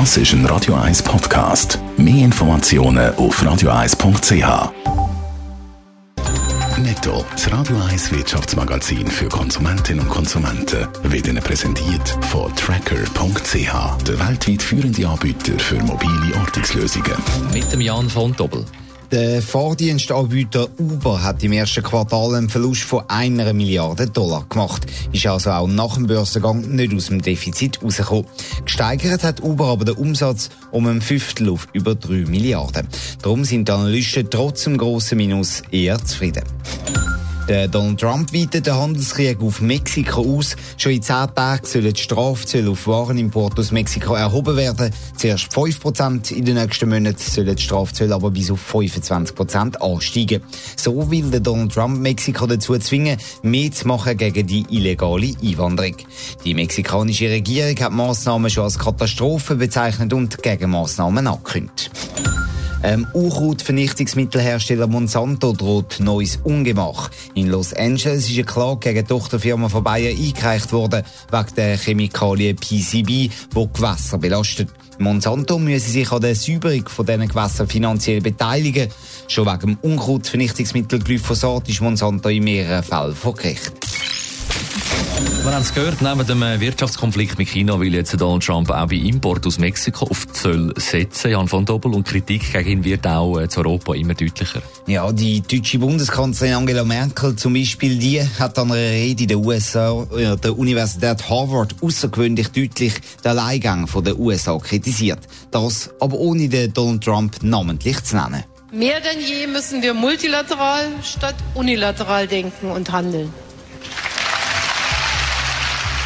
Das ist ein Radio 1 Podcast. Mehr Informationen auf radio1.ch. Netto, das Radio 1 Wirtschaftsmagazin für Konsumentinnen und Konsumenten, wird Ihnen präsentiert von Tracker.ch, der weltweit führende Anbieter für mobile Ortungslösungen. Mit dem Jan von Doppel. Der Fahrdienstanbieter Uber hat im ersten Quartal einen Verlust von einer Milliarde Dollar gemacht. Ist also auch nach dem Börsengang nicht aus dem Defizit rausgekommen. Gesteigert hat Uber aber den Umsatz um ein Fünftel auf über drei Milliarden. Darum sind die Analysten trotz dem grossen Minus eher zufrieden. Der Donald Trump weitet den Handelskrieg auf Mexiko aus. Schon in zehn Tagen sollen die Strafzölle auf Warenimport aus Mexiko erhoben werden. Zuerst 5%, in den nächsten Monaten sollen die Strafzölle aber bis auf 25% ansteigen. So will der Donald Trump Mexiko dazu zwingen, mehr zu machen gegen die illegale Einwanderung. Die mexikanische Regierung hat Massnahmen schon als Katastrophe bezeichnet und Gegenmaßnahmen angekündigt. Ähm, Unkrautvernichtungsmittelhersteller Monsanto droht neues Ungemach. In Los Angeles ist eine Klage gegen die Tochterfirma von Bayer eingereicht worden, wegen der Chemikalie PCB, die Gewässer belastet. Monsanto müsse sich an der Säuberung von diesen Gewässern finanziell beteiligen. Schon wegen dem Unkrautvernichtungsmittel Glyphosat ist Monsanto in mehreren Fällen vor Gericht. Wir haben es gehört, neben dem äh, Wirtschaftskonflikt mit China will jetzt Donald Trump auch bei Import aus Mexiko auf Zöll setzen. Jan von Doppel und Kritik gegen ihn wird auch äh, zu Europa immer deutlicher. Ja, die deutsche Bundeskanzlerin Angela Merkel zum Beispiel, die hat an einer Rede in den USA, äh, der Universität Harvard, außergewöhnlich deutlich den Alleingang von den USA kritisiert. Das aber ohne den Donald Trump namentlich zu nennen. Mehr denn je müssen wir multilateral statt unilateral denken und handeln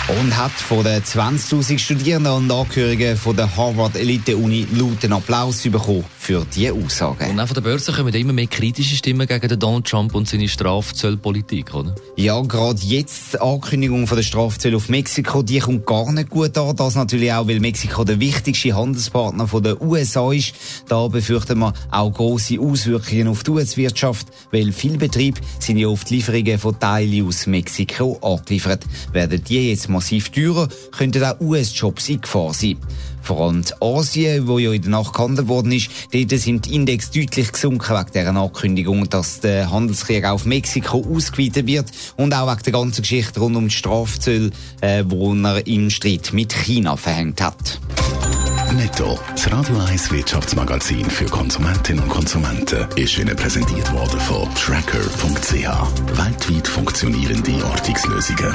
und hat von den 20.000 Studierenden und Angehörigen von der Harvard Elite Uni lauten Applaus bekommen für diese Aussagen. Und auch von der Börse kommen immer mehr kritische Stimmen gegen den Donald Trump und seine Strafzöllpolitik, oder? Ja, gerade jetzt die Ankündigung von der Strafzölle auf Mexiko, die kommt gar nicht gut an. Das natürlich auch, weil Mexiko der wichtigste Handelspartner von der USA ist. Da befürchten wir auch große Auswirkungen auf die US-Wirtschaft, weil viele Betriebe sind ja die Lieferungen von Teilen aus Mexiko angeliefert. Werden die jetzt mal massiv teurer, könnten auch US-Jobs in Gefahr sein. Vor allem Asien, wo ja in der Nacht gehandelt worden ist, dort sind die Index deutlich gesunken wegen dieser Ankündigung, dass der Handelskrieg auf Mexiko ausgeweitet wird und auch wegen der ganzen Geschichte rund um die Strafzölle, äh, wo er im Streit mit China verhängt hat. Netto, das Radio 1 Wirtschaftsmagazin für Konsumentinnen und Konsumenten, ist Ihnen präsentiert worden von Tracker.ch. Weltweit funktionierende Ortungslösungen.